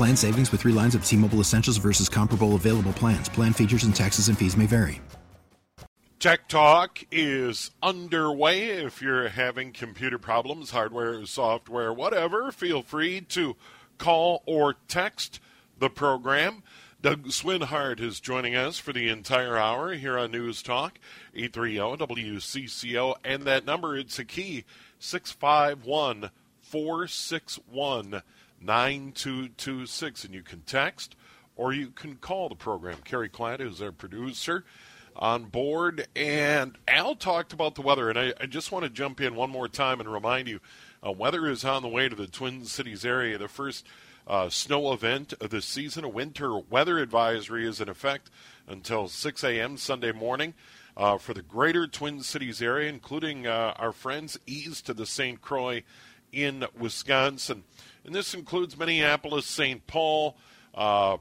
Plan savings with three lines of T Mobile Essentials versus comparable available plans. Plan features and taxes and fees may vary. Tech Talk is underway. If you're having computer problems, hardware, software, whatever, feel free to call or text the program. Doug Swinhart is joining us for the entire hour here on News Talk, 830 WCCO. And that number, it's a key, 651 461 9226. And you can text or you can call the program. Kerry Klatt is our producer on board. And Al talked about the weather. And I, I just want to jump in one more time and remind you uh, weather is on the way to the Twin Cities area. The first uh, snow event of the season. A winter weather advisory is in effect until 6 a.m. Sunday morning uh, for the greater Twin Cities area, including uh, our friends east of the St. Croix in Wisconsin. And this includes Minneapolis, St. Paul, uh,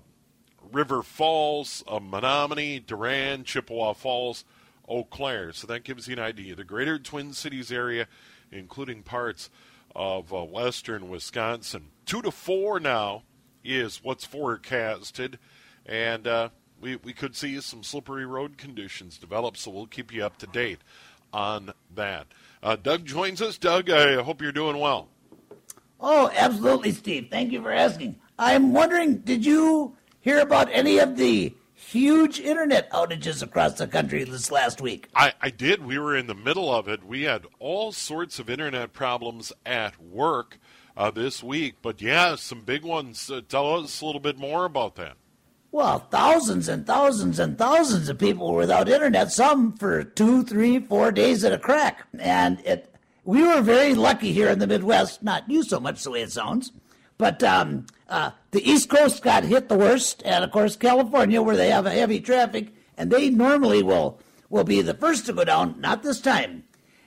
River Falls, uh, Menomonie, Durand, Chippewa Falls, Eau Claire. So that gives you an idea. The greater Twin Cities area, including parts of uh, western Wisconsin. Two to four now is what's forecasted, and uh, we, we could see some slippery road conditions develop, so we'll keep you up to date on that. Uh, Doug joins us. Doug, I hope you're doing well. Oh, absolutely, Steve. Thank you for asking. I'm wondering, did you hear about any of the huge internet outages across the country this last week? I, I did. We were in the middle of it. We had all sorts of internet problems at work uh, this week. But yeah, some big ones. Uh, tell us a little bit more about that. Well, thousands and thousands and thousands of people were without internet, some for two, three, four days at a crack. And it, we were very lucky here in the Midwest, not you so much the way it sounds, but um, uh, the East Coast got hit the worst, and of course California, where they have a heavy traffic, and they normally will will be the first to go down. Not this time,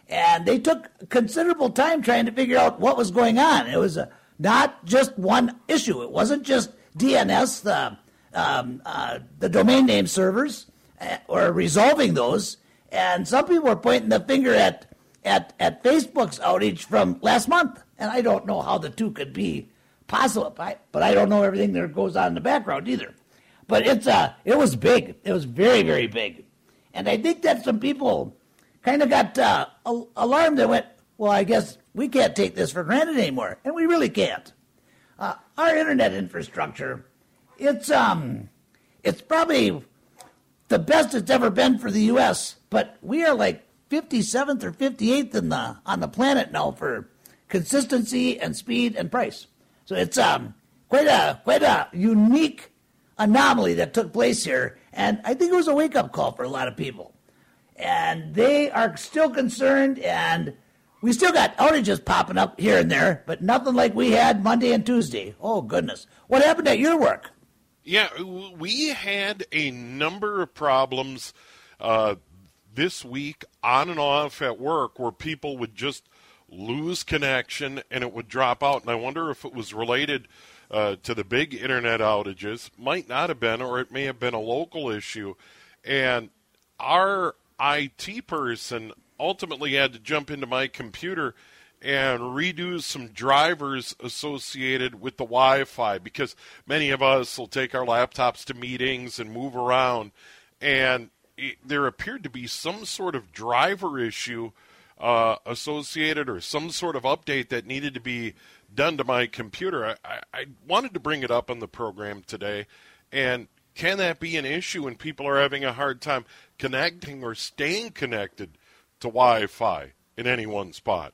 and they took considerable time trying to figure out what was going on. It was a, not just one issue. It wasn't just DNS, the um, uh, the domain name servers, uh, or resolving those. And some people were pointing the finger at at at Facebook's outage from last month, and I don't know how the two could be possible, but I don't know everything that goes on in the background either. But it's uh, it was big. It was very very big, and I think that some people kind of got uh, alarmed and went, "Well, I guess we can't take this for granted anymore," and we really can't. Uh, our internet infrastructure, it's um, it's probably the best it's ever been for the U.S., but we are like 57th or 58th in the on the planet now for consistency and speed and price. So it's um quite a quite a unique anomaly that took place here, and I think it was a wake up call for a lot of people. And they are still concerned, and we still got outages popping up here and there, but nothing like we had Monday and Tuesday. Oh goodness, what happened at your work? Yeah, we had a number of problems uh, this week on and off at work where people would just lose connection and it would drop out. And I wonder if it was related uh, to the big internet outages. Might not have been, or it may have been a local issue. And our IT person ultimately had to jump into my computer and redo some drivers associated with the Wi Fi because many of us will take our laptops to meetings and move around. And it, there appeared to be some sort of driver issue uh, associated or some sort of update that needed to be done to my computer. I, I, wanted to bring it up on the program today. And can that be an issue when people are having a hard time connecting or staying connected to Wi Fi in any one spot.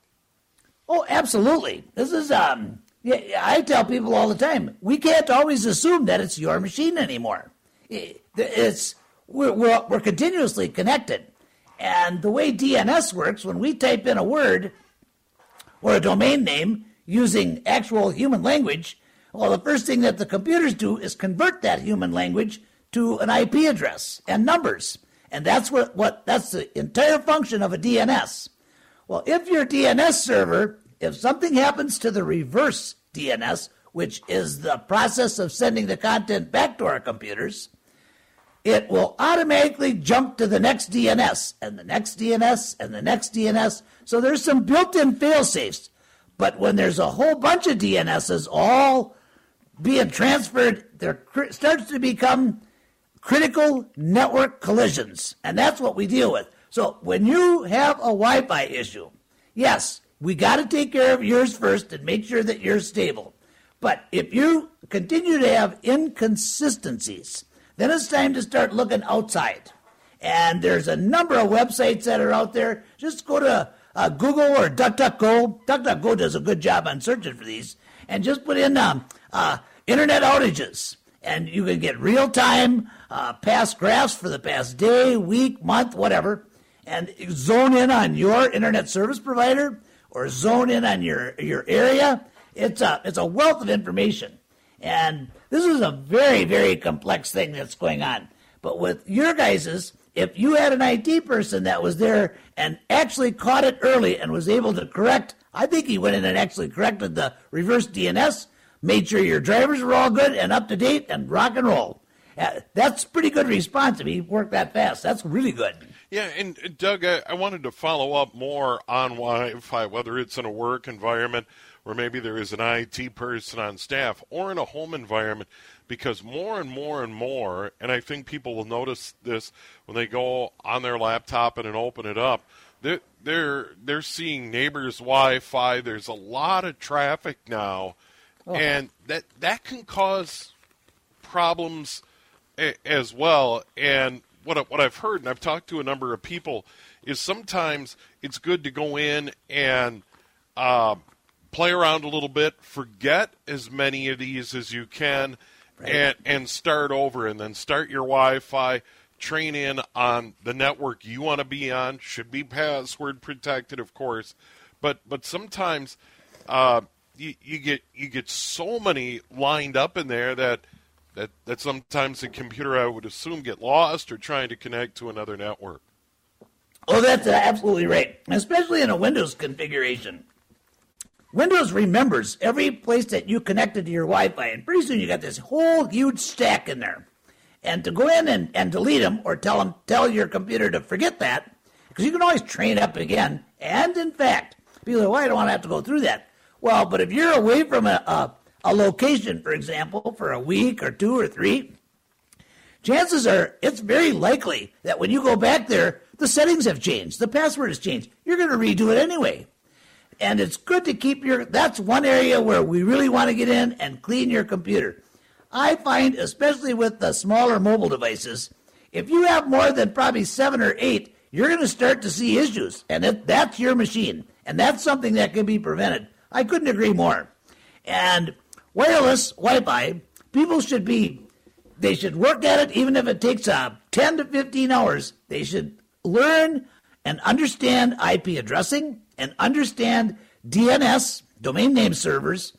Oh, absolutely. This is um yeah, I tell people all the time, we can't always assume that it's your machine anymore. It's we're, we're, we're continuously connected. And the way DNS works, when we type in a word or a domain name using actual human language, well, the first thing that the computers do is convert that human language to an IP address and numbers. And that's what, what that's the entire function of a DNS. Well, if your DNS server, if something happens to the reverse DNS, which is the process of sending the content back to our computers, it will automatically jump to the next DNS and the next DNS and the next DNS. So there's some built in fail safes. But when there's a whole bunch of DNSs all being transferred, there starts to become critical network collisions. And that's what we deal with. So when you have a Wi Fi issue, yes, we got to take care of yours first and make sure that you're stable. But if you continue to have inconsistencies, then it's time to start looking outside. And there's a number of websites that are out there. Just go to uh, Google or DuckDuckGo. DuckDuckGo does a good job on searching for these. And just put in um, uh, internet outages. And you can get real time uh, past graphs for the past day, week, month, whatever. And zone in on your internet service provider or zone in on your, your area. It's a, it's a wealth of information. And this is a very, very complex thing that's going on. But with your guys's, if you had an IT person that was there and actually caught it early and was able to correct, I think he went in and actually corrected the reverse DNS, made sure your drivers were all good and up to date and rock and roll. Uh, that's pretty good response if he worked that fast. That's really good. Yeah, and Doug, I, I wanted to follow up more on Wi-Fi, whether it's in a work environment where maybe there is an IT person on staff or in a home environment because more and more and more, and I think people will notice this when they go on their laptop and open it up, they're, they're, they're seeing neighbors' Wi Fi. There's a lot of traffic now, oh. and that, that can cause problems a, as well. And what, what I've heard, and I've talked to a number of people, is sometimes it's good to go in and uh, play around a little bit, forget as many of these as you can, right. and and start over, and then start your Wi-Fi. Train in on the network you want to be on. Should be password protected, of course, but but sometimes uh, you, you get you get so many lined up in there that that that sometimes the computer I would assume get lost or trying to connect to another network. Oh, that's absolutely right, especially in a Windows configuration. Windows remembers every place that you connected to your Wi-Fi, and pretty soon you got this whole huge stack in there. And to go in and, and delete them or tell them tell your computer to forget that, because you can always train up again. And in fact, people say, "Well, I don't want to have to go through that." Well, but if you're away from a, a, a location, for example, for a week or two or three, chances are it's very likely that when you go back there, the settings have changed, the password has changed. You're going to redo it anyway. And it's good to keep your, that's one area where we really want to get in and clean your computer. I find, especially with the smaller mobile devices, if you have more than probably seven or eight, you're going to start to see issues. And it, that's your machine. And that's something that can be prevented. I couldn't agree more. And wireless Wi Fi, people should be, they should work at it even if it takes uh, 10 to 15 hours. They should learn and understand IP addressing and understand DNS, domain name servers,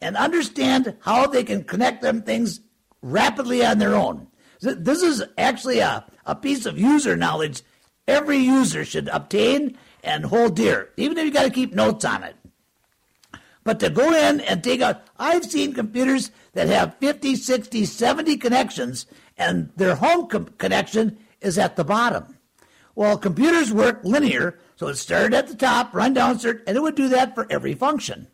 and understand how they can connect them things rapidly on their own. This is actually a, a piece of user knowledge every user should obtain and hold dear, even if you got to keep notes on it. But to go in and take out, I've seen computers that have 50, 60, 70 connections, and their home com- connection is at the bottom. Well, computers work linear, so it started at the top, run down, and it would do that for every function.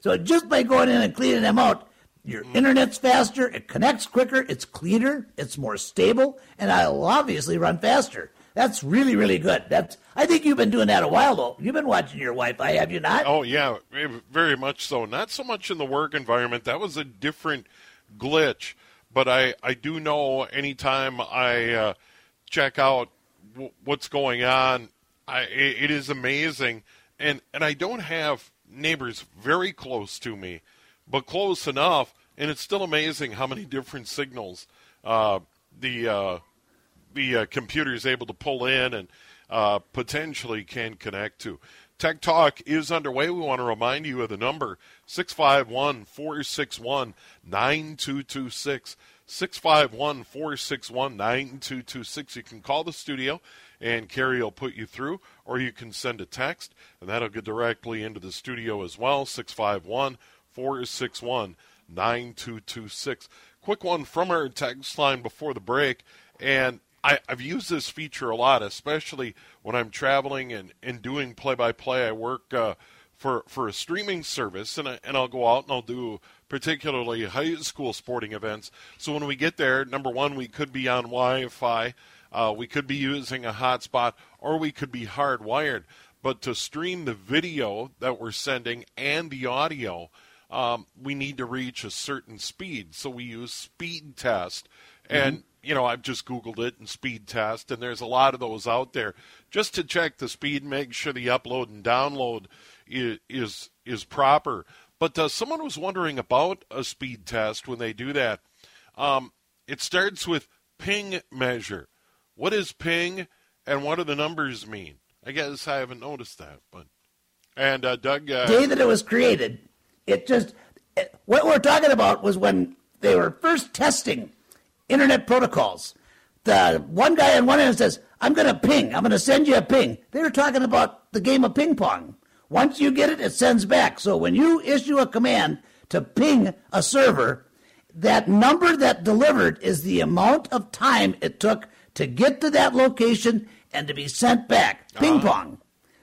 So just by going in and cleaning them out, your mm-hmm. internet's faster, it connects quicker, it's cleaner, it's more stable, and it'll obviously run faster. That's really, really good. That's I think you've been doing that a while though. You've been watching your Wi-Fi, have you not? Oh yeah, very much so. Not so much in the work environment. That was a different glitch. But I, I do know anytime I uh, check out w- what's going on. I, it is amazing, and and I don't have neighbors very close to me, but close enough, and it's still amazing how many different signals uh, the uh, the uh, computer is able to pull in and uh, potentially can connect to. Tech Talk is underway. We want to remind you of the number 651 461 9226. 651 461 9226. You can call the studio and Carrie will put you through, or you can send a text and that'll get directly into the studio as well. 651 461 9226. Quick one from our text line before the break. And I, have used this feature a lot, especially when I'm traveling and, and doing play by play. I work uh, for, for a streaming service, and, I, and I'll go out and I'll do particularly high school sporting events. So when we get there, number one, we could be on Wi Fi, uh, we could be using a hotspot, or we could be hardwired. But to stream the video that we're sending and the audio, um, we need to reach a certain speed. So we use speed test. And mm-hmm you know, I've just Googled it and speed test, and there's a lot of those out there just to check the speed, make sure the upload and download is is, proper. But uh, someone was wondering about a speed test when they do that. Um, it starts with ping measure. What is ping, and what do the numbers mean? I guess I haven't noticed that, but and uh, Doug, uh, day that it was created, it just it, what we're talking about was when they were first testing internet protocols. The one guy on one end says, I'm going to ping. I'm going to send you a ping. They were talking about the game of ping pong. Once you get it, it sends back. So when you issue a command to ping a server, that number that delivered is the amount of time it took to get to that location and to be sent back. Ping uh-huh. pong.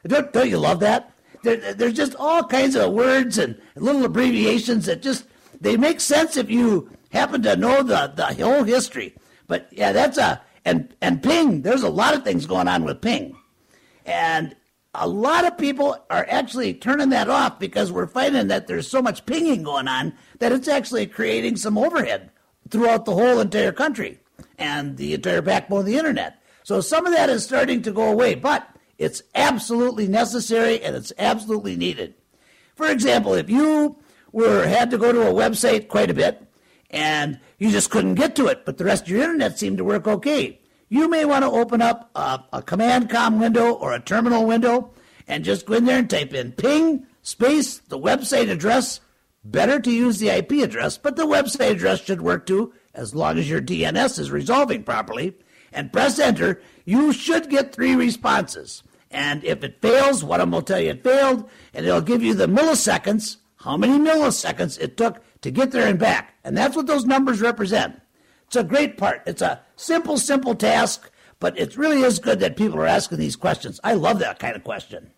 Don't, don't, you love that? There, there's just all kinds of words and little abbreviations that just they make sense if you happen to know the, the whole history. But yeah, that's a and and ping. There's a lot of things going on with ping, and a lot of people are actually turning that off because we're finding that there's so much pinging going on that it's actually creating some overhead throughout the whole entire country and the entire backbone of the internet. So some of that is starting to go away, but it's absolutely necessary and it's absolutely needed. For example, if you were had to go to a website quite a bit and you just couldn't get to it, but the rest of your internet seemed to work okay. You may want to open up a, a command com window or a terminal window and just go in there and type in ping space the website address. Better to use the IP address, but the website address should work too, as long as your DNS is resolving properly. And press enter. You should get three responses. And if it fails, one of them will tell you it failed, and it'll give you the milliseconds, how many milliseconds it took to get there and back. And that's what those numbers represent. It's a great part. It's a simple, simple task, but it really is good that people are asking these questions. I love that kind of question.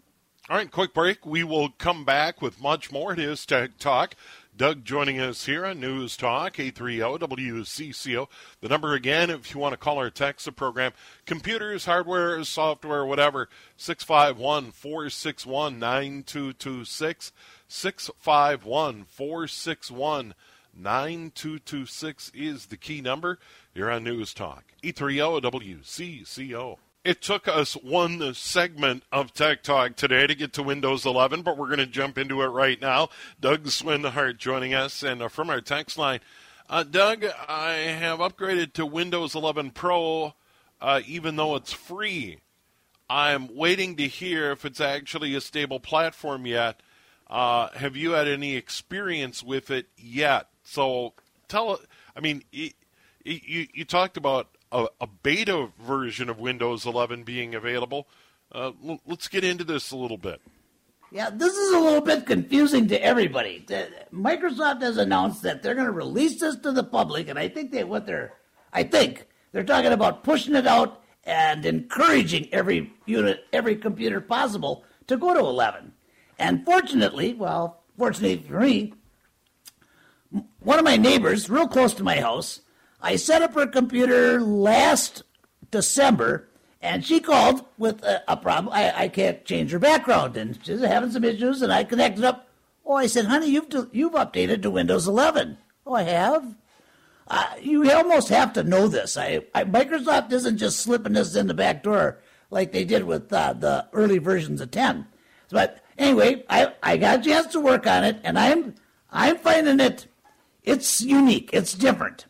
All right, quick break. We will come back with much more. It is Tech Talk. Doug joining us here on News Talk, 830 WCCO. The number again, if you want to call or text the program, computers, hardware, software, whatever, 651 461 9226. 651 461 9226 is the key number. You're on News Talk. 830 WCCO. It took us one segment of Tech Talk today to get to Windows 11, but we're going to jump into it right now. Doug Swinhart joining us, and uh, from our text line, uh, Doug, I have upgraded to Windows 11 Pro, uh, even though it's free. I'm waiting to hear if it's actually a stable platform yet. Uh, have you had any experience with it yet? So tell, I mean, you, you, you talked about a, a, beta version of Windows 11 being available. Uh, let's get into this a little bit. Yeah, this is a little bit confusing to everybody. Microsoft has announced that they're going to release this to the public, and I think they what they're, I think they're talking about pushing it out and encouraging every unit, every computer possible to go to 11. And fortunately, well, fortunately for me, one of my neighbors, real close to my house, I set up her computer last December, and she called with a, a problem. I, I, can't change her background, and she's having some issues, and I connected up. Oh, I said, honey, you've you've updated to Windows 11. Oh, I have. Uh, you almost have to know this. I, I, Microsoft isn't just slipping this in the back door like they did with uh, the early versions of 10. But anyway, I, I got a chance to work on it, and I'm I'm finding it it's unique. It's different.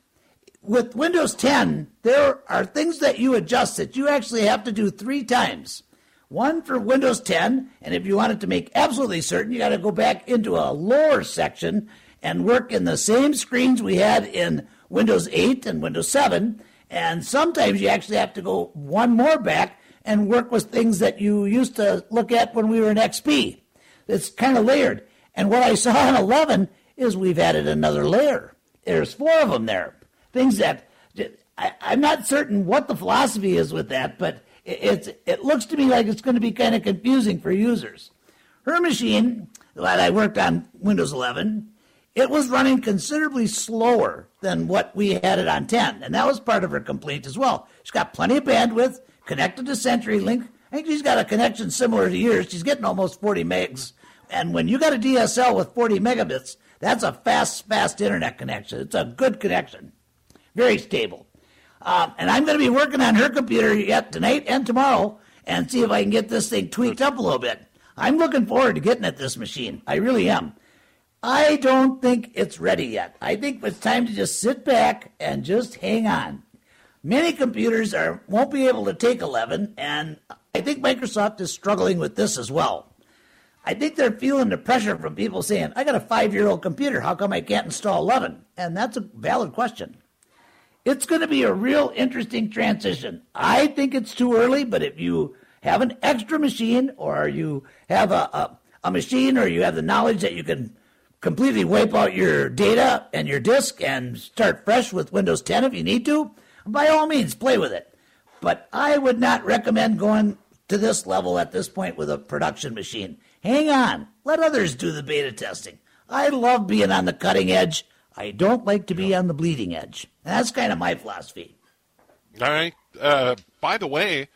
With Windows 10, there are things that you adjust that you actually have to do three times. One for Windows 10, and if you wanted to make absolutely certain, you got to go back into a lower section and work in the same screens we had in Windows 8 and Windows 7. And sometimes you actually have to go one more back and work with things that you used to look at when we were in XP. It's kind of layered. And what I saw in 11 is we've added another layer. There's four of them there. Things that I, am not certain what the philosophy is with that, but it, it's it looks to me like it's going to be kind of confusing for users. Her machine that I worked on Windows 11, it was running considerably slower than what we had it on 10, and that was part of her complaint as well. She's got plenty of bandwidth connected to CenturyLink. I think she's got a connection similar to yours. She's getting almost 40 megs. And when you got a DSL with 40 megabits, that's a fast, fast internet connection. It's a good connection, very stable. Um, and I'm going to be working on her computer yet tonight and tomorrow and see if I can get this thing tweaked up a little bit. I'm looking forward to getting at this machine. I really am. I don't think it's ready yet. I think it's time to just sit back and just hang on. Many computers are won't be able to take 11, and I think Microsoft is struggling with this as well. I think they're feeling the pressure from people saying, I got a five year old computer. How come I can't install 11? And that's a valid question. It's going to be a real interesting transition. I think it's too early, but if you have an extra machine or you have a, a, a machine or you have the knowledge that you can completely wipe out your data and your disk and start fresh with Windows 10 if you need to, by all means, play with it. But I would not recommend going to this level at this point with a production machine. Hang on. Let others do the beta testing. I love being on the cutting edge. I don't like to be on the bleeding edge. That's kind of my philosophy. All right. Uh, by the way,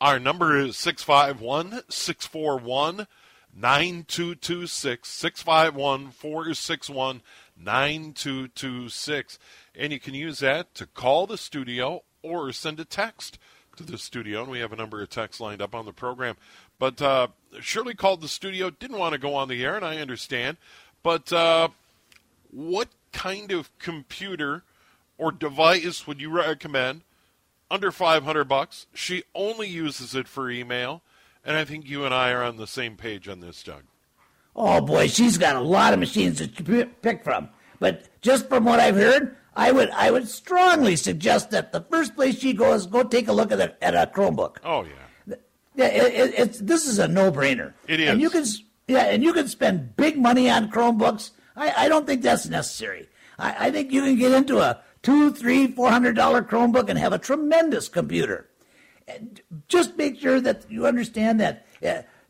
our number is 651 641 9226. 651 461 9226. And you can use that to call the studio or send a text to the studio. And we have a number of texts lined up on the program. But uh, Shirley called the studio, didn't want to go on the air, and I understand. But uh, what kind of computer or device would you recommend under 500 bucks? She only uses it for email, and I think you and I are on the same page on this, Doug. Oh boy, she's got a lot of machines to pick from. But just from what I've heard, I would I would strongly suggest that the first place she goes, go take a look at a, at a Chromebook. Oh yeah. Yeah, it, it, it's this is a no-brainer. It is, and you can yeah, and you can spend big money on Chromebooks. I, I don't think that's necessary. I, I think you can get into a two, three, four hundred dollar Chromebook and have a tremendous computer. And just make sure that you understand that.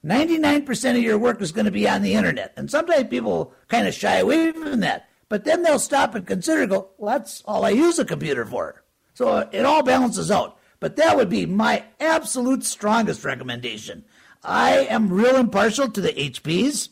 99% of your work is going to be on the internet. And sometimes people kind of shy away from that. But then they'll stop and consider, go, well, that's all I use a computer for. So it all balances out. But that would be my absolute strongest recommendation. I am real impartial to the HPs.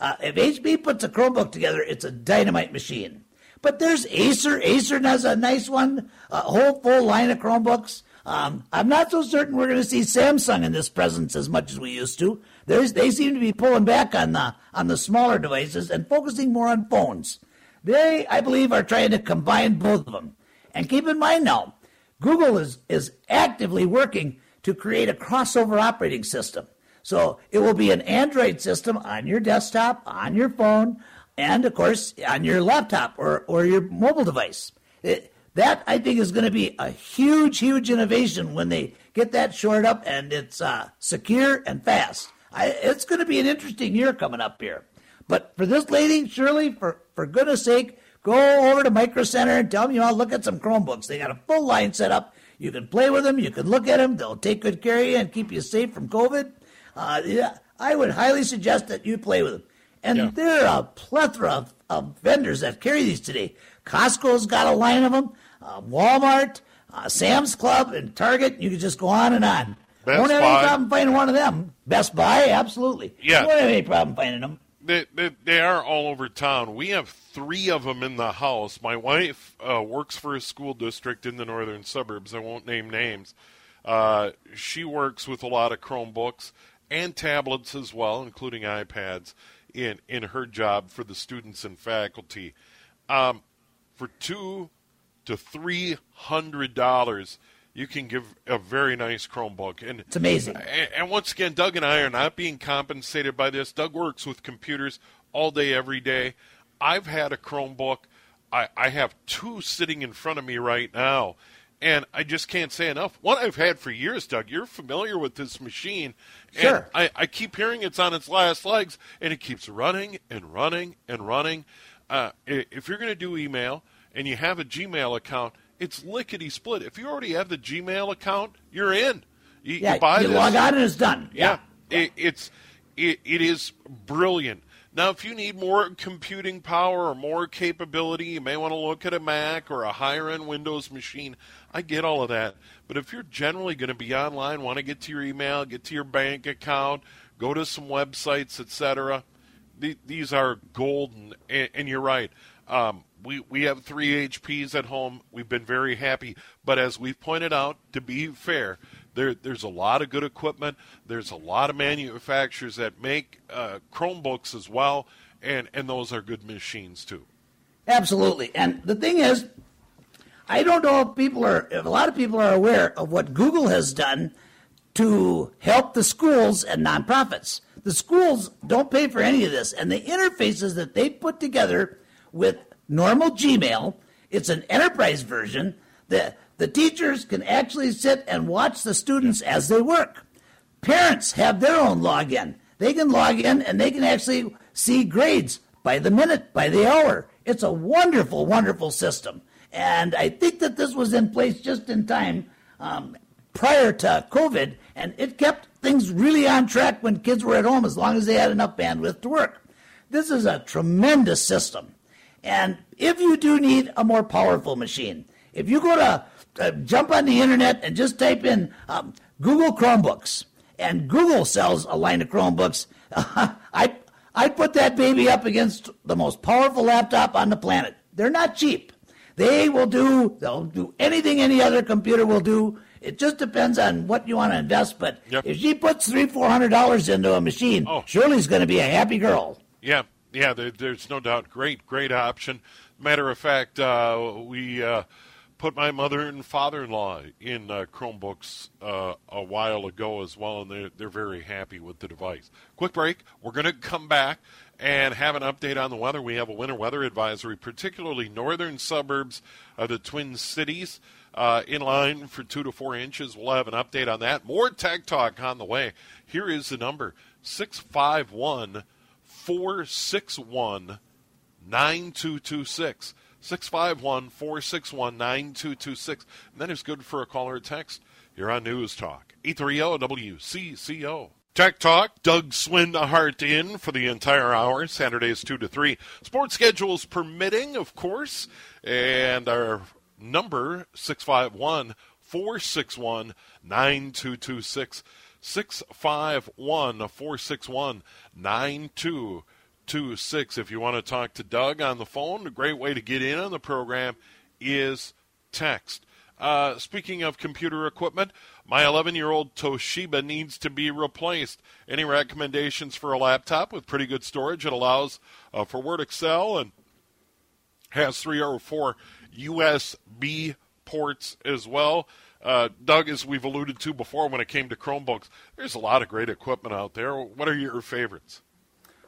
Uh, if HP puts a Chromebook together, it's a dynamite machine. But there's Acer. Acer has a nice one, a whole full line of Chromebooks. Um, I'm not so certain we're going to see Samsung in this presence as much as we used to. There's, they seem to be pulling back on the on the smaller devices and focusing more on phones. They, I believe, are trying to combine both of them. And keep in mind now, Google is, is actively working to create a crossover operating system. So it will be an Android system on your desktop, on your phone, and of course on your laptop or, or your mobile device. It, that I think is going to be a huge, huge innovation when they get that shored up and it's uh, secure and fast. I, it's going to be an interesting year coming up here. But for this lady, Shirley, for, for goodness sake, Go over to Micro Center and tell them you want to look at some Chromebooks. They got a full line set up. You can play with them. You can look at them. They'll take good care of you and keep you safe from COVID. Uh, yeah, I would highly suggest that you play with them. And yeah. there are a plethora of, of, vendors that carry these today. Costco's got a line of them. Uh, Walmart, uh, Sam's Club, and Target. You can just go on and on. Best Won't have Buy. any problem finding one of them. Best Buy, absolutely. Yeah. Won't have any problem finding them. They, they, they, are all over town. We have three of them in the house. My wife uh, works for a school district in the northern suburbs. I won't name names. Uh, she works with a lot of Chromebooks and tablets as well, including iPads, in, in her job for the students and faculty. Um, for two to three hundred dollars, you can give a very nice Chromebook. And it's amazing. And, once again, Doug and I are not being compensated by this. Doug works with computers all day, every day. I've had a Chromebook. I, I have two sitting in front of me right now. And I just can't say enough. One I've had for years, Doug. You're familiar with this machine. Sure. I, I keep hearing it's on its last legs, and it keeps running and running and running. Uh, if you're going to do email and you have a Gmail account, it's lickety split. If you already have the Gmail account, you're in. You, yeah, you buy you this. log on and it's done. Yeah, yeah. It, it's it, it is brilliant. Now, if you need more computing power or more capability, you may want to look at a Mac or a higher end Windows machine. I get all of that. But if you're generally going to be online, want to get to your email, get to your bank account, go to some websites, etc., these are golden. And, and you're right. Um, we, we have three HPs at home. We've been very happy. But as we've pointed out, to be fair, there, there's a lot of good equipment. There's a lot of manufacturers that make uh, Chromebooks as well, and, and those are good machines too. Absolutely. And the thing is, I don't know if people are, if a lot of people are aware of what Google has done to help the schools and nonprofits. The schools don't pay for any of this, and the interfaces that they put together with normal Gmail, it's an enterprise version. that the teachers can actually sit and watch the students as they work. Parents have their own login. They can log in and they can actually see grades by the minute, by the hour. It's a wonderful, wonderful system. And I think that this was in place just in time um, prior to COVID, and it kept things really on track when kids were at home as long as they had enough bandwidth to work. This is a tremendous system. And if you do need a more powerful machine, if you go to uh, jump on the internet and just type in um, Google Chromebooks, and Google sells a line of Chromebooks. I I put that baby up against the most powerful laptop on the planet. They're not cheap. They will do they'll do anything any other computer will do. It just depends on what you want to invest. But yep. if she puts three four hundred dollars into a machine, oh. Shirley's going to be a happy girl. Yeah, yeah. There, there's no doubt. Great, great option. Matter of fact, uh, we. Uh, put my mother and father-in-law in uh, Chromebooks uh, a while ago as well, and they're, they're very happy with the device. Quick break. We're going to come back and have an update on the weather. We have a winter weather advisory, particularly northern suburbs of the Twin Cities, uh, in line for two to four inches. We'll have an update on that. More Tech Talk on the way. Here is the number 651 461 9226. 651 461 9226. And that is good for a call or a text. You're on News Talk. 830 WCCO. Tech Talk, Doug Swinhart in for the entire hour, Saturdays 2 to 3. Sports schedules permitting, of course. And our number, 651 461 9226. 651 461 9226. If you want to talk to Doug on the phone, a great way to get in on the program is text. Uh, speaking of computer equipment, my 11 year old Toshiba needs to be replaced. Any recommendations for a laptop with pretty good storage? It allows uh, for Word Excel and has three or four USB ports as well. Uh, Doug, as we've alluded to before when it came to Chromebooks, there's a lot of great equipment out there. What are your favorites?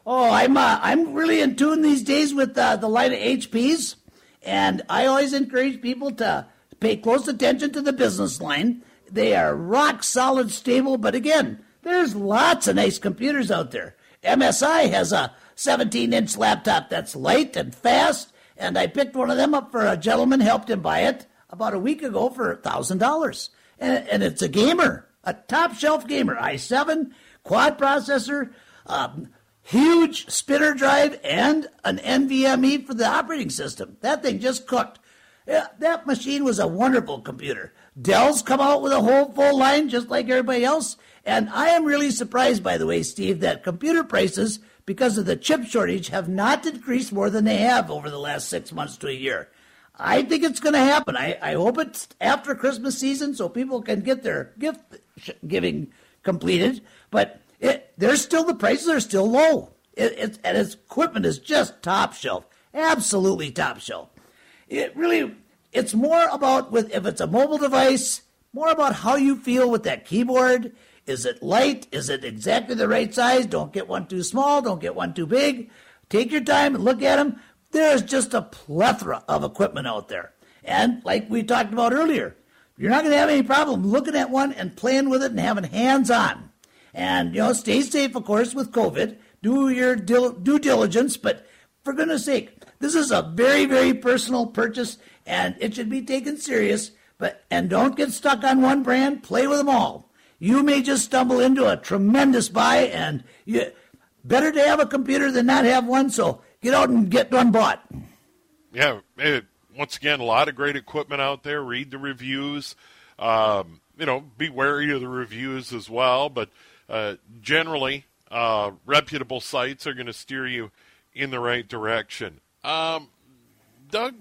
Oh, I'm uh, I'm really in tune these days with uh, the line of HPs, and I always encourage people to pay close attention to the business line. They are rock solid, stable. But again, there's lots of nice computers out there. MSI has a 17 inch laptop that's light and fast, and I picked one of them up for a gentleman, helped him buy it about a week ago for thousand dollars, and it's a gamer, a top shelf gamer, i7 quad processor. Um, huge spinner drive and an NVMe for the operating system. That thing just cooked. Yeah, that machine was a wonderful computer. Dell's come out with a whole full line just like everybody else. And I am really surprised, by the way, Steve, that computer prices, because of the chip shortage, have not increased more than they have over the last six months to a year. I think it's going to happen. I, I hope it's after Christmas season so people can get their gift giving completed. But it, there's still the prices are still low. It, and its equipment is just top shelf, absolutely top shelf. It really, it's more about with if it's a mobile device, more about how you feel with that keyboard. Is it light? Is it exactly the right size? Don't get one too small. Don't get one too big. Take your time and look at them. There's just a plethora of equipment out there. And like we talked about earlier, you're not going to have any problem looking at one and playing with it and having hands on. And, you know, stay safe, of course, with COVID. Do your dil- due diligence, but for goodness sake, this is a very, very personal purchase and it should be taken serious. But, and don't get stuck on one brand, play with them all. You may just stumble into a tremendous buy and you, better to have a computer than not have one. So get out and get one bought. Yeah, it, once again, a lot of great equipment out there. Read the reviews. Um, you know, be wary of the reviews as well. But uh, generally, uh, reputable sites are going to steer you in the right direction. Um, Doug,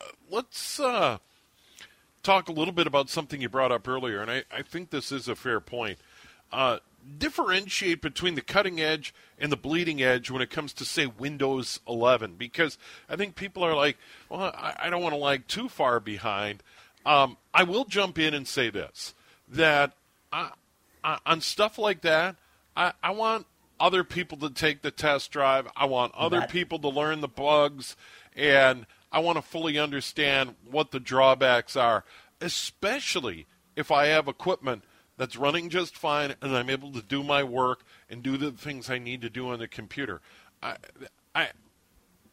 uh, let's uh, talk a little bit about something you brought up earlier, and I, I think this is a fair point. Differentiate between the cutting edge and the bleeding edge when it comes to say Windows 11 because I think people are like, well, I, I don't want to lag too far behind. Um, I will jump in and say this that I, I, on stuff like that, I, I want other people to take the test drive. I want other that. people to learn the bugs, and I want to fully understand what the drawbacks are, especially if I have equipment that's running just fine and I'm able to do my work and do the things I need to do on the computer. I, I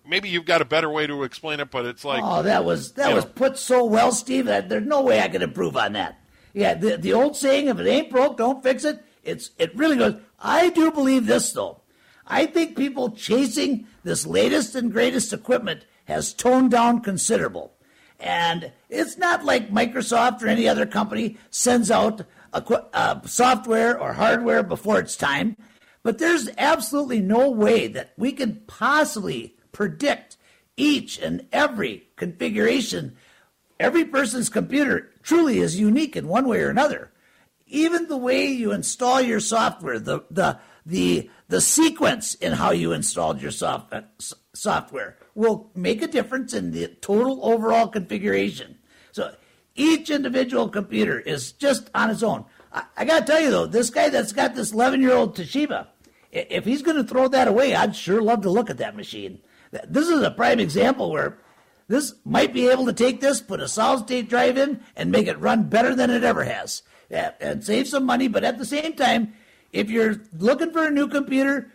maybe you've got a better way to explain it, but it's like oh, that was that was know. put so well, Steve. That there's no way I can improve on that. Yeah, the the old saying, if it ain't broke, don't fix it. It's it really goes. I do believe this though. I think people chasing this latest and greatest equipment has toned down considerable. And it's not like Microsoft or any other company sends out uh, software or hardware before it's time. But there's absolutely no way that we can possibly predict each and every configuration. Every person's computer truly is unique in one way or another. Even the way you install your software, the the the the sequence in how you installed your soft, uh, software will make a difference in the total overall configuration. Each individual computer is just on its own. I, I got to tell you though, this guy that's got this 11 year old Toshiba, if he's going to throw that away, I'd sure love to look at that machine. This is a prime example where this might be able to take this, put a solid state drive in, and make it run better than it ever has, and save some money. But at the same time, if you're looking for a new computer,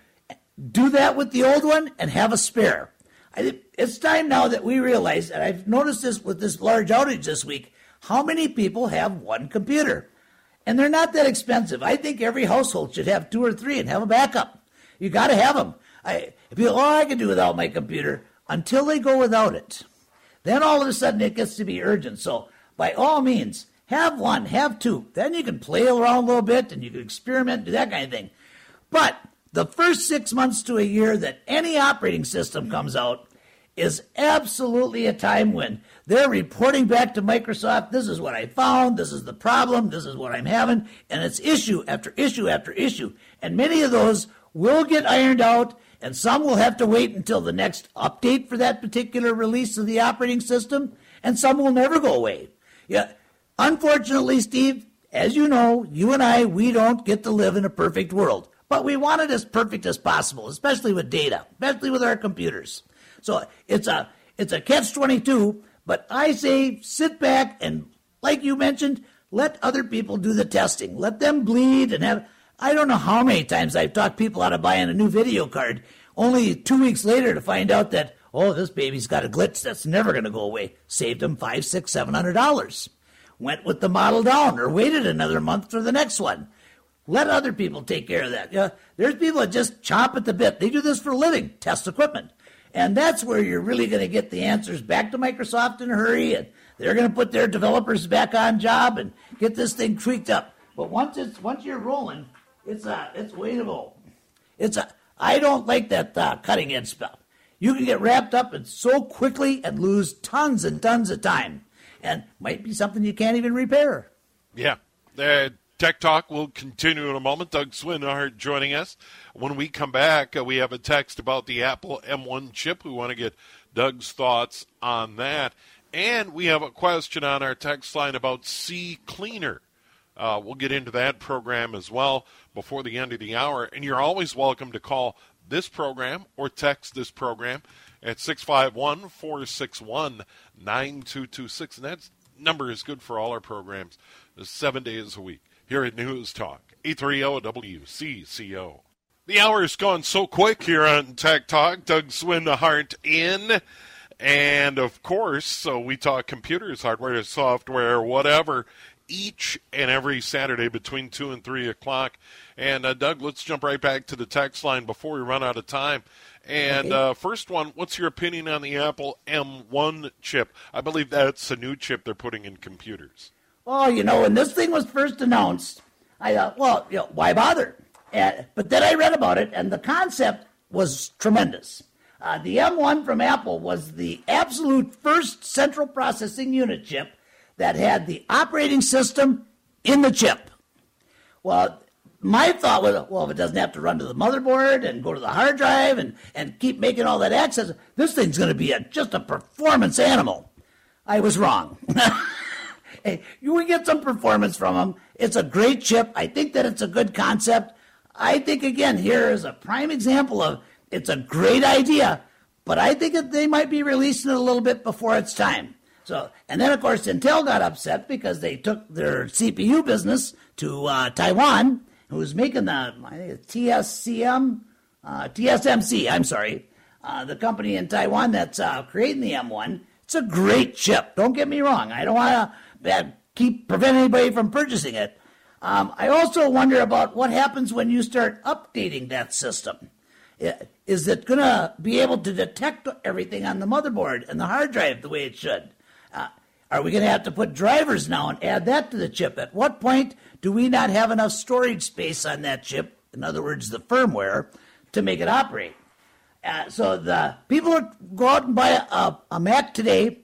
do that with the old one and have a spare. I, it's time now that we realize, and I've noticed this with this large outage this week, how many people have one computer? And they're not that expensive. I think every household should have two or three and have a backup. You got to have them. I, people, oh, I can do without my computer until they go without it. Then all of a sudden it gets to be urgent. So by all means, have one, have two. Then you can play around a little bit and you can experiment, do that kind of thing. But the first six months to a year that any operating system comes out is absolutely a time when they're reporting back to Microsoft, this is what I found, this is the problem, this is what I'm having, and it's issue after issue after issue. And many of those will get ironed out, and some will have to wait until the next update for that particular release of the operating system, and some will never go away. Yeah. Unfortunately, Steve, as you know, you and I, we don't get to live in a perfect world. But we want it as perfect as possible, especially with data, especially with our computers. So it's a it's a catch twenty two but I say sit back and, like you mentioned, let other people do the testing. Let them bleed and have. I don't know how many times I've talked people out of buying a new video card, only two weeks later to find out that, oh, this baby's got a glitch that's never going to go away. Saved them five, six, seven hundred dollars. Went with the model down or waited another month for the next one. Let other people take care of that. Yeah, there's people that just chomp at the bit. They do this for a living, test equipment. And that's where you're really going to get the answers back to Microsoft in a hurry, and they're going to put their developers back on job and get this thing tweaked up. But once it's once you're rolling, it's a it's go. It's a I don't like that uh, cutting edge stuff. you can get wrapped up in so quickly and lose tons and tons of time. And might be something you can't even repair. Yeah. Uh, Tech Talk will continue in a moment. Doug Swinhart joining us. When we come back, uh, we have a text about the Apple M1 chip. We want to get Doug's thoughts on that. And we have a question on our text line about CCleaner. Uh, we'll get into that program as well before the end of the hour. And you're always welcome to call this program or text this program at 651 461 9226. And that number is good for all our programs seven days a week here at News Talk, 830 WCCO. The hour has gone so quick here on Tech Talk. Doug Swinhart in. And of course, so we talk computers, hardware, software, whatever, each and every Saturday between 2 and 3 o'clock. And uh, Doug, let's jump right back to the text line before we run out of time. And uh, first one, what's your opinion on the Apple M1 chip? I believe that's a new chip they're putting in computers. Well, you know, when this thing was first announced, I thought, well, you know, why bother? And, but then I read about it, and the concept was tremendous. Uh, the M1 from Apple was the absolute first central processing unit chip that had the operating system in the chip. Well, my thought was, well, if it doesn't have to run to the motherboard and go to the hard drive and, and keep making all that access, this thing's going to be a, just a performance animal. I was wrong. hey, you will get some performance from them. It's a great chip. I think that it's a good concept. I think, again, here is a prime example of it's a great idea, but I think that they might be releasing it a little bit before it's time. So, and then of course Intel got upset because they took their CPU business to uh, Taiwan, who's making the TSCM, uh, TSMC. I'm sorry, uh, the company in Taiwan that's uh, creating the M1. It's a great chip. Don't get me wrong. I don't want to uh, keep prevent anybody from purchasing it. Um, I also wonder about what happens when you start updating that system. Is it going to be able to detect everything on the motherboard and the hard drive the way it should? Uh, are we going to have to put drivers now and add that to the chip? At what point do we not have enough storage space on that chip, in other words, the firmware, to make it operate? Uh, so the people who go out and buy a, a Mac today,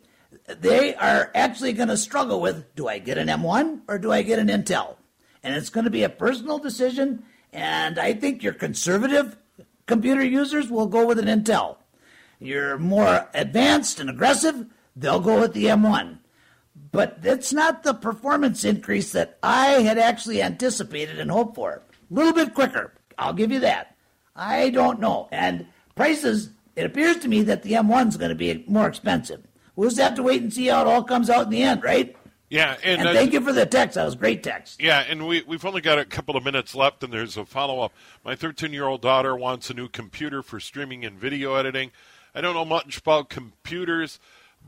they are actually going to struggle with: Do I get an M1 or do I get an Intel? And it's going to be a personal decision. And I think your conservative computer users will go with an Intel. You're more advanced and aggressive they'll go with the M1. But it's not the performance increase that I had actually anticipated and hoped for. A little bit quicker, I'll give you that. I don't know. And prices, it appears to me that the M1 is going to be more expensive. We'll just have to wait and see how it all comes out in the end, right? Yeah, and, and uh, thank you for the text. That was great text. Yeah, and we we've only got a couple of minutes left, and there's a follow up. My 13 year old daughter wants a new computer for streaming and video editing. I don't know much about computers,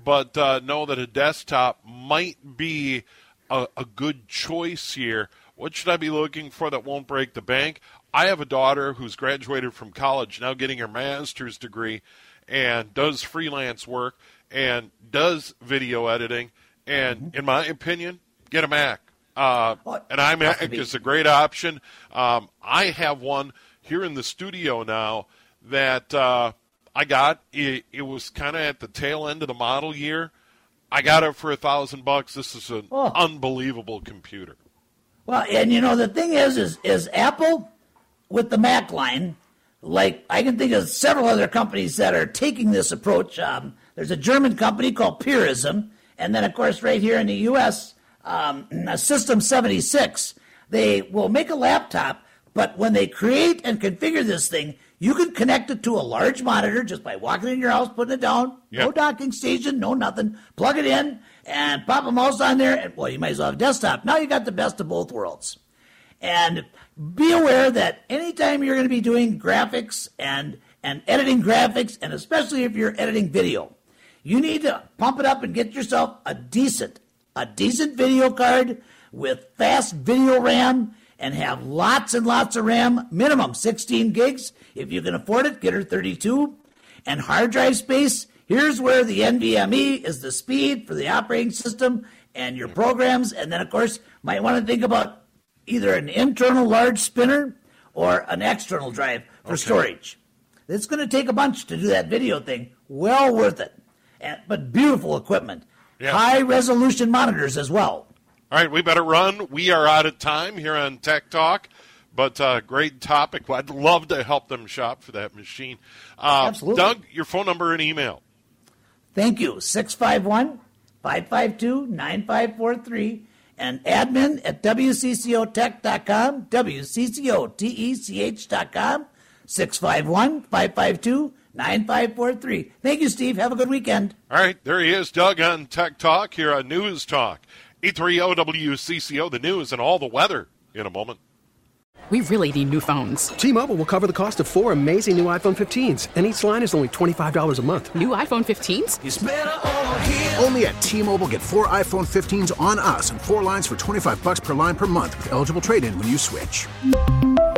but uh, know that a desktop might be a, a good choice here. What should I be looking for that won't break the bank? I have a daughter who's graduated from college, now getting her master's degree, and does freelance work and does video editing. And mm-hmm. in my opinion, get a Mac. Uh, an iMac is a great option. Um, I have one here in the studio now that uh, I got it. It was kind of at the tail end of the model year. I got it for a thousand bucks. This is an oh. unbelievable computer. Well, and you know the thing is, is is Apple with the Mac line. Like I can think of several other companies that are taking this approach. Um, there's a German company called Purism, and then of course right here in the U.S., um, System 76. They will make a laptop, but when they create and configure this thing, you can connect it to a large monitor just by walking in your house, putting it down. Yep. No docking station, no nothing. Plug it in and pop a mouse on there, and well, you might as well have a desktop. Now you got the best of both worlds. And be aware that anytime you're going to be doing graphics and and editing graphics, and especially if you're editing video, you need to pump it up and get yourself a decent, a decent video card with fast video RAM and have lots and lots of RAM, minimum 16 gigs. If you can afford it, get her 32. And hard drive space, here's where the NVMe is the speed for the operating system and your programs. And then, of course, might want to think about either an internal large spinner or an external drive for okay. storage. It's going to take a bunch to do that video thing. Well worth it. But beautiful equipment. Yeah. High resolution monitors as well. All right, we better run. We are out of time here on Tech Talk, but uh, great topic. I'd love to help them shop for that machine. Uh, Absolutely. Doug, your phone number and email. Thank you. 651 552 9543 and admin at WCCOtech.com, WCCOTECH.com, 651 552 9543. Thank you, Steve. Have a good weekend. All right, there he is, Doug on Tech Talk here on News Talk. 830 WCCO, the news and all the weather in a moment. We really need new phones. T-Mobile will cover the cost of four amazing new iPhone 15s, and each line is only $25 a month. New iPhone 15s? Only at T-Mobile, get four iPhone 15s on us and four lines for 25 bucks per line per month with eligible trade-in when you switch.